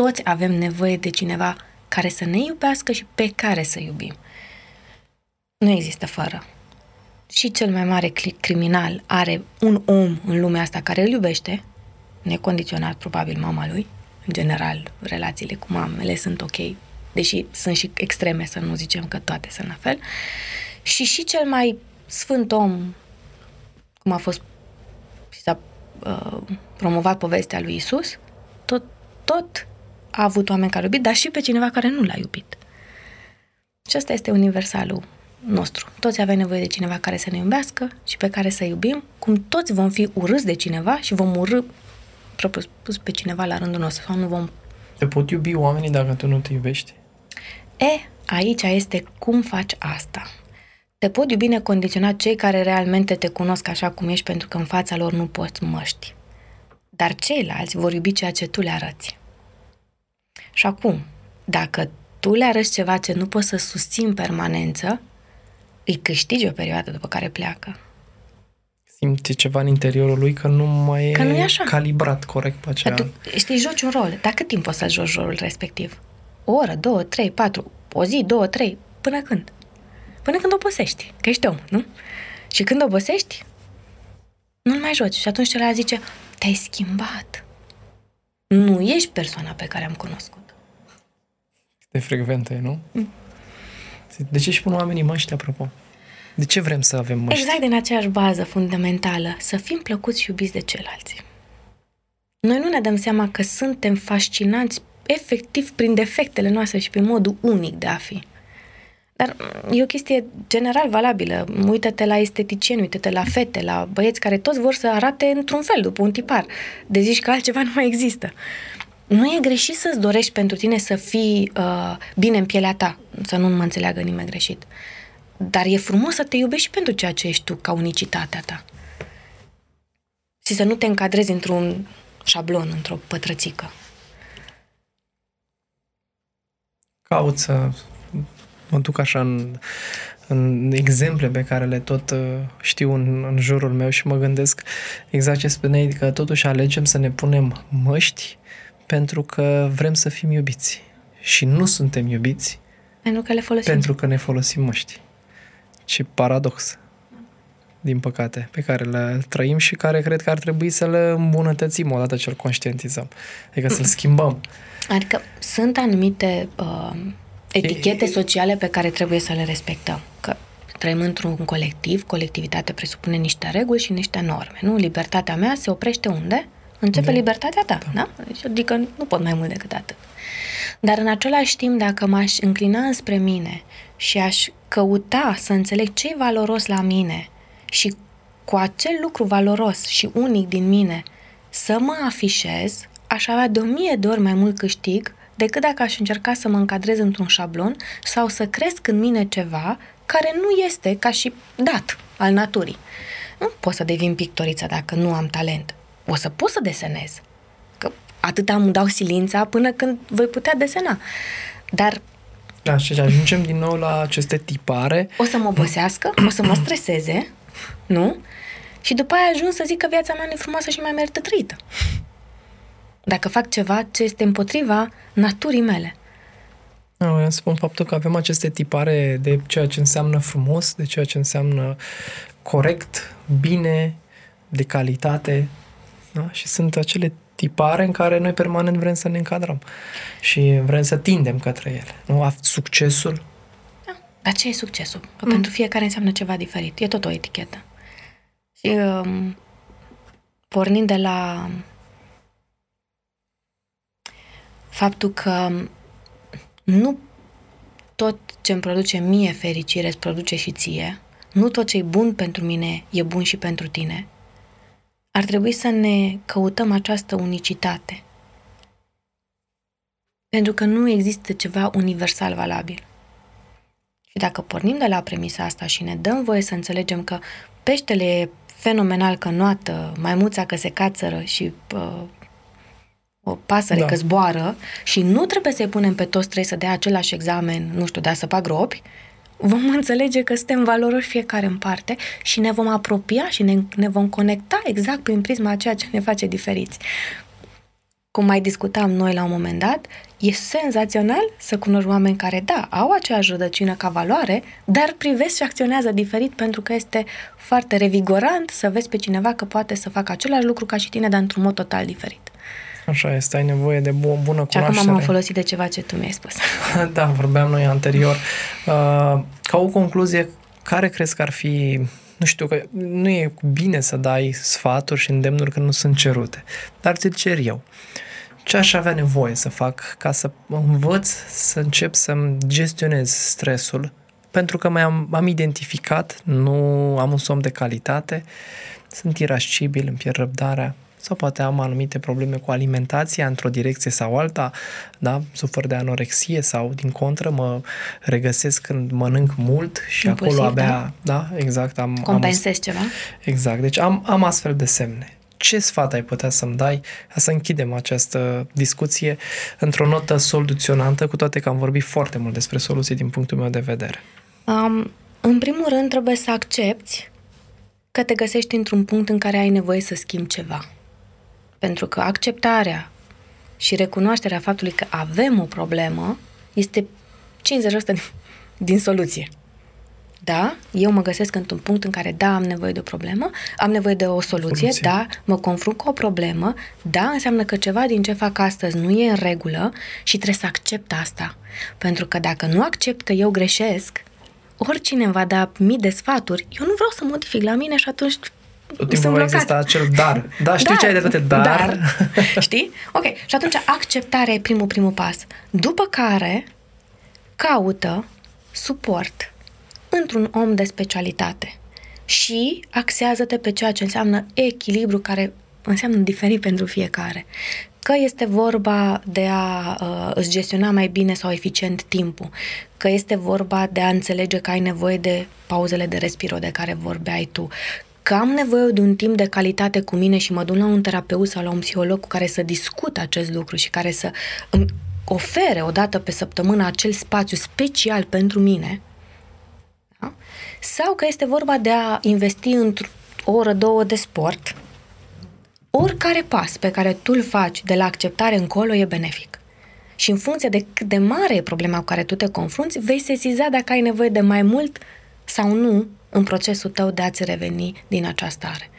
[SPEAKER 3] toți avem nevoie de cineva care să ne iubească și pe care să iubim. Nu există fără. Și cel mai mare criminal are un om în lumea asta care îl iubește, necondiționat probabil mama lui, în general relațiile cu mamele sunt ok, deși sunt și extreme, să nu zicem că toate sunt la fel, și și cel mai sfânt om, cum a fost și s-a uh, promovat povestea lui Isus, tot, tot a avut oameni care au iubit, dar și pe cineva care nu l-a iubit. Și asta este universalul nostru. Toți avem nevoie de cineva care să ne iubească și pe care să iubim, cum toți vom fi urâți de cineva și vom urâ propriu spus pe cineva la rândul nostru sau nu vom...
[SPEAKER 2] Te pot iubi oamenii dacă tu nu te iubești?
[SPEAKER 3] E, aici este cum faci asta. Te pot iubi necondiționat cei care realmente te cunosc așa cum ești pentru că în fața lor nu poți măști. Dar ceilalți vor iubi ceea ce tu le arăți. Și acum, dacă tu le arăți ceva ce nu poți să susții în permanență, îi câștigi o perioadă după care pleacă.
[SPEAKER 2] Simte ceva în interiorul lui că nu mai
[SPEAKER 3] că
[SPEAKER 2] e,
[SPEAKER 3] nu e așa.
[SPEAKER 2] calibrat corect pe aceea.
[SPEAKER 3] Tu, știi, joci un rol. Dar cât timp poți să joci rolul respectiv? O oră, două, trei, patru, o zi, două, trei, până când? Până când obosești, că ești om, nu? Și când obosești, nu-l mai joci. Și atunci celălalt zice, te-ai schimbat. Nu ești persoana pe care am cunoscut
[SPEAKER 2] de frecventă e, nu? Mm. De ce și pun oamenii măști, apropo? De ce vrem să avem măști?
[SPEAKER 3] Exact din aceeași bază fundamentală, să fim plăcuți și iubiți de ceilalți. Noi nu ne dăm seama că suntem fascinanți efectiv prin defectele noastre și prin modul unic de a fi. Dar e o chestie general valabilă. Uită-te la esteticieni, uită-te la fete, la băieți care toți vor să arate într-un fel, după un tipar. De zici că altceva nu mai există nu e greșit să-ți dorești pentru tine să fii uh, bine în pielea ta, să nu mă înțeleagă nimeni greșit. Dar e frumos să te iubești și pentru ceea ce ești tu, ca unicitatea ta. Și să nu te încadrezi într-un șablon, într-o pătrățică.
[SPEAKER 2] Caut să mă duc așa în, în exemple pe care le tot uh, știu în, în jurul meu și mă gândesc exact ce spuneai, că totuși alegem să ne punem măști pentru că vrem să fim iubiți. Și nu suntem iubiți
[SPEAKER 3] pentru că le folosim.
[SPEAKER 2] Pentru că ne folosim măști. Ce paradox, din păcate, pe care le trăim și care cred că ar trebui să le îmbunătățim odată ce îl conștientizăm. Adică să-l schimbăm.
[SPEAKER 3] Adică sunt anumite uh, etichete sociale pe care trebuie să le respectăm. Că trăim într-un colectiv, colectivitatea presupune niște reguli și niște norme. Nu? Libertatea mea se oprește unde? Începe de... libertatea ta, da? da? Deci, adică nu pot mai mult decât atât. Dar în același timp, dacă m-aș înclina înspre mine și aș căuta să înțeleg ce e valoros la mine și cu acel lucru valoros și unic din mine să mă afișez, aș avea de o mie de ori mai mult câștig decât dacă aș încerca să mă încadrez într-un șablon sau să cresc în mine ceva care nu este ca și dat al naturii. Nu pot să devin pictoriță dacă nu am talent. O să pot să desenez. Că atât am dau silința până când voi putea desena. Dar
[SPEAKER 2] Da, și ajungem din nou la aceste tipare.
[SPEAKER 3] o să mă obosească, o să mă streseze, nu? Și după aia ajung să zic că viața mea nu e frumoasă și mai merită trăită. Dacă fac ceva ce este împotriva naturii mele.
[SPEAKER 2] Nu, vreau să spun faptul că avem aceste tipare de ceea ce înseamnă frumos, de ceea ce înseamnă corect, bine, de calitate. Da? Și sunt acele tipare în care noi permanent vrem să ne încadrăm și vrem să tindem către ele. Nu? A- Succesul,
[SPEAKER 3] Da. Dar ce e succesul? Că mm. pentru fiecare înseamnă ceva diferit. E tot o etichetă. Și um, pornind de la faptul că nu tot ce îmi produce mie fericire îți produce și ție, nu tot ce e bun pentru mine e bun și pentru tine, ar trebui să ne căutăm această unicitate. Pentru că nu există ceva universal valabil. Și dacă pornim de la premisa asta și ne dăm voie să înțelegem că peștele e fenomenal că noată, maimuța că se cațără și uh, o pasăre
[SPEAKER 2] Da.
[SPEAKER 3] da. că zboară și nu trebuie să-i punem pe toți trei să dea același examen, nu știu, de a săpa gropi, vom înțelege că suntem valoroși fiecare în parte și ne vom apropia și ne, ne vom conecta exact prin prisma a ceea ce ne face diferiți. Cum mai discutam noi la un moment dat, e senzațional să cunoști oameni care, da, au aceeași rădăcină ca valoare, dar privesc și acționează diferit pentru că este foarte revigorant să vezi pe cineva că poate să facă același lucru ca și tine, dar într-un mod total diferit.
[SPEAKER 2] Așa este, ai nevoie de bu- bună
[SPEAKER 3] Și acum
[SPEAKER 2] cunoaștere.
[SPEAKER 3] m-am folosit de ceva ce tu mi-ai spus.
[SPEAKER 2] da, vorbeam noi anterior. Uh, ca o concluzie, care crezi că ar fi nu știu că nu e bine să dai sfaturi și îndemnuri când nu sunt cerute, dar ți cer eu. Ce aș avea nevoie să fac ca să învăț să încep să-mi gestionez stresul? Pentru că mai am, am identificat, nu am un somn de calitate, sunt irascibil, îmi pierd răbdarea, sau poate am anumite probleme cu alimentația într-o direcție sau alta, da, sufer de anorexie sau din contră mă regăsesc când mănânc mult și
[SPEAKER 3] Impulsiv,
[SPEAKER 2] acolo abia, da, exact, am, am
[SPEAKER 3] Compensezi ceva?
[SPEAKER 2] Exact, deci am, am astfel de semne. Ce sfat ai putea să-mi dai ca să închidem această discuție într-o notă soluționantă, cu toate că am vorbit foarte mult despre soluții din punctul meu de vedere.
[SPEAKER 3] Um, în primul rând, trebuie să accepti că te găsești într-un punct în care ai nevoie să schimbi ceva. Pentru că acceptarea și recunoașterea faptului că avem o problemă este 50% din, din soluție. Da, eu mă găsesc într-un punct în care, da, am nevoie de o problemă, am nevoie de o soluție,
[SPEAKER 2] Soluție.
[SPEAKER 3] da, mă confrunt cu o problemă, da, înseamnă că ceva din ce fac astăzi nu e în regulă și trebuie să accept asta. Pentru că dacă nu accept că eu greșesc, oricine îmi va da mii de sfaturi, eu nu vreau să modific la mine și atunci
[SPEAKER 2] Tot timpul
[SPEAKER 3] sunt
[SPEAKER 2] va
[SPEAKER 3] blocat.
[SPEAKER 2] exista acel dar. Da, știi ce ai de toate dar.
[SPEAKER 3] dar. Știi? Ok. Și atunci acceptarea e primul, primul pas. După care caută suport într-un om de specialitate și axează-te pe ceea ce înseamnă echilibru care înseamnă diferit pentru fiecare. Că este vorba de a uh, îți gestiona mai bine sau eficient timpul, că este vorba de a înțelege că ai nevoie de pauzele de respiro de care vorbeai tu, că am nevoie de un timp de calitate cu mine și mă duc la un terapeut sau la un psiholog cu care să discut acest lucru și care să îmi ofere o dată pe săptămână acel spațiu special pentru mine, da? sau că este vorba de a investi într-o oră, două de sport, oricare pas pe care tu îl faci de la acceptare încolo e benefic. Și în funcție de cât de mare e problema cu care tu te confrunți, vei sesiza dacă ai nevoie de mai mult sau nu în procesul tău de a-ți reveni din această stare.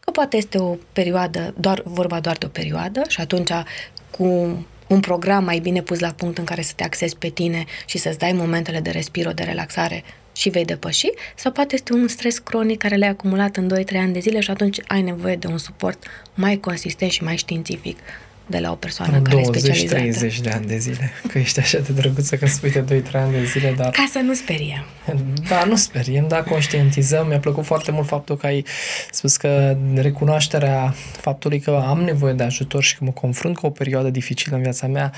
[SPEAKER 3] Că poate este o perioadă, doar, vorba doar de o perioadă și atunci cu un program mai bine pus la punct în care să te axezi pe tine și să-ți dai momentele de respiro, de relaxare și vei depăși, sau poate este un stres cronic care l-ai acumulat în 2-3 ani de zile și atunci ai nevoie de un suport mai consistent și mai științific de la o persoană care e specializată.
[SPEAKER 2] 20-30 de ani de zile. Că ești așa de drăguță că spui de 2-3 ani de zile, dar...
[SPEAKER 3] Ca să nu speriem.
[SPEAKER 2] Da, nu speriem, da, conștientizăm. Mi-a plăcut foarte mult faptul că ai spus că recunoașterea faptului că am nevoie de ajutor și că mă confrunt cu o perioadă dificilă în viața mea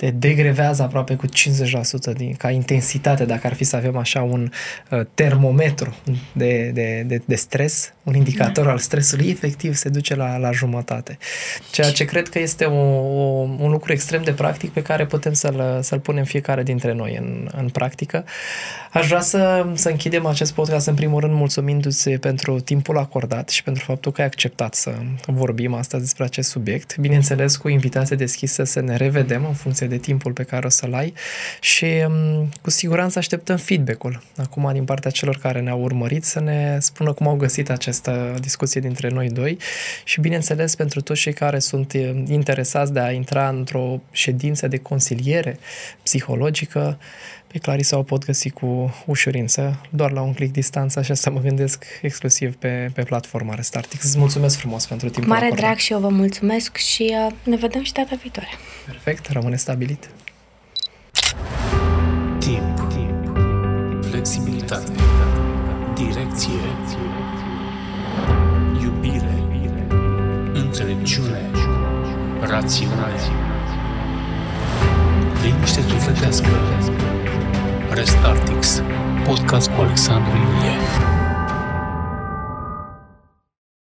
[SPEAKER 2] te degrevează aproape cu 50% din, ca intensitate, dacă ar fi să avem așa un uh, termometru de, de, de, de stres, un indicator da. al stresului, efectiv se duce la, la jumătate. Ceea ce cred că este o, o, un lucru extrem de practic pe care putem să-l, să-l punem fiecare dintre noi în, în practică. Aș vrea să, să închidem acest podcast în primul rând mulțumindu-ți pentru timpul acordat și pentru faptul că ai acceptat să vorbim astăzi despre acest subiect. Bineînțeles, cu invitație deschisă să ne revedem în funcție de timpul pe care o să-l ai și um, cu siguranță așteptăm feedback-ul acum din partea celor care ne-au urmărit să ne spună cum au găsit această discuție dintre noi doi. Și bineînțeles pentru toți cei care sunt uh, interesați de a intra într-o ședință de consiliere psihologică pe Clarisa o pot găsi cu ușurință, doar la un click distanță, așa să mă gândesc exclusiv pe, pe platforma Restartix. Îți mulțumesc frumos pentru timpul
[SPEAKER 3] Mare
[SPEAKER 2] acordat.
[SPEAKER 3] drag și eu vă mulțumesc și uh, ne vedem și data viitoare.
[SPEAKER 2] Perfect, rămâne stabilit.
[SPEAKER 1] Timp. Flexibilitate. Direcție. Iubire. Înțelepciune. Rațiune. Liniște sufletească. Restartix. Podcast cu Alexandru Ilie.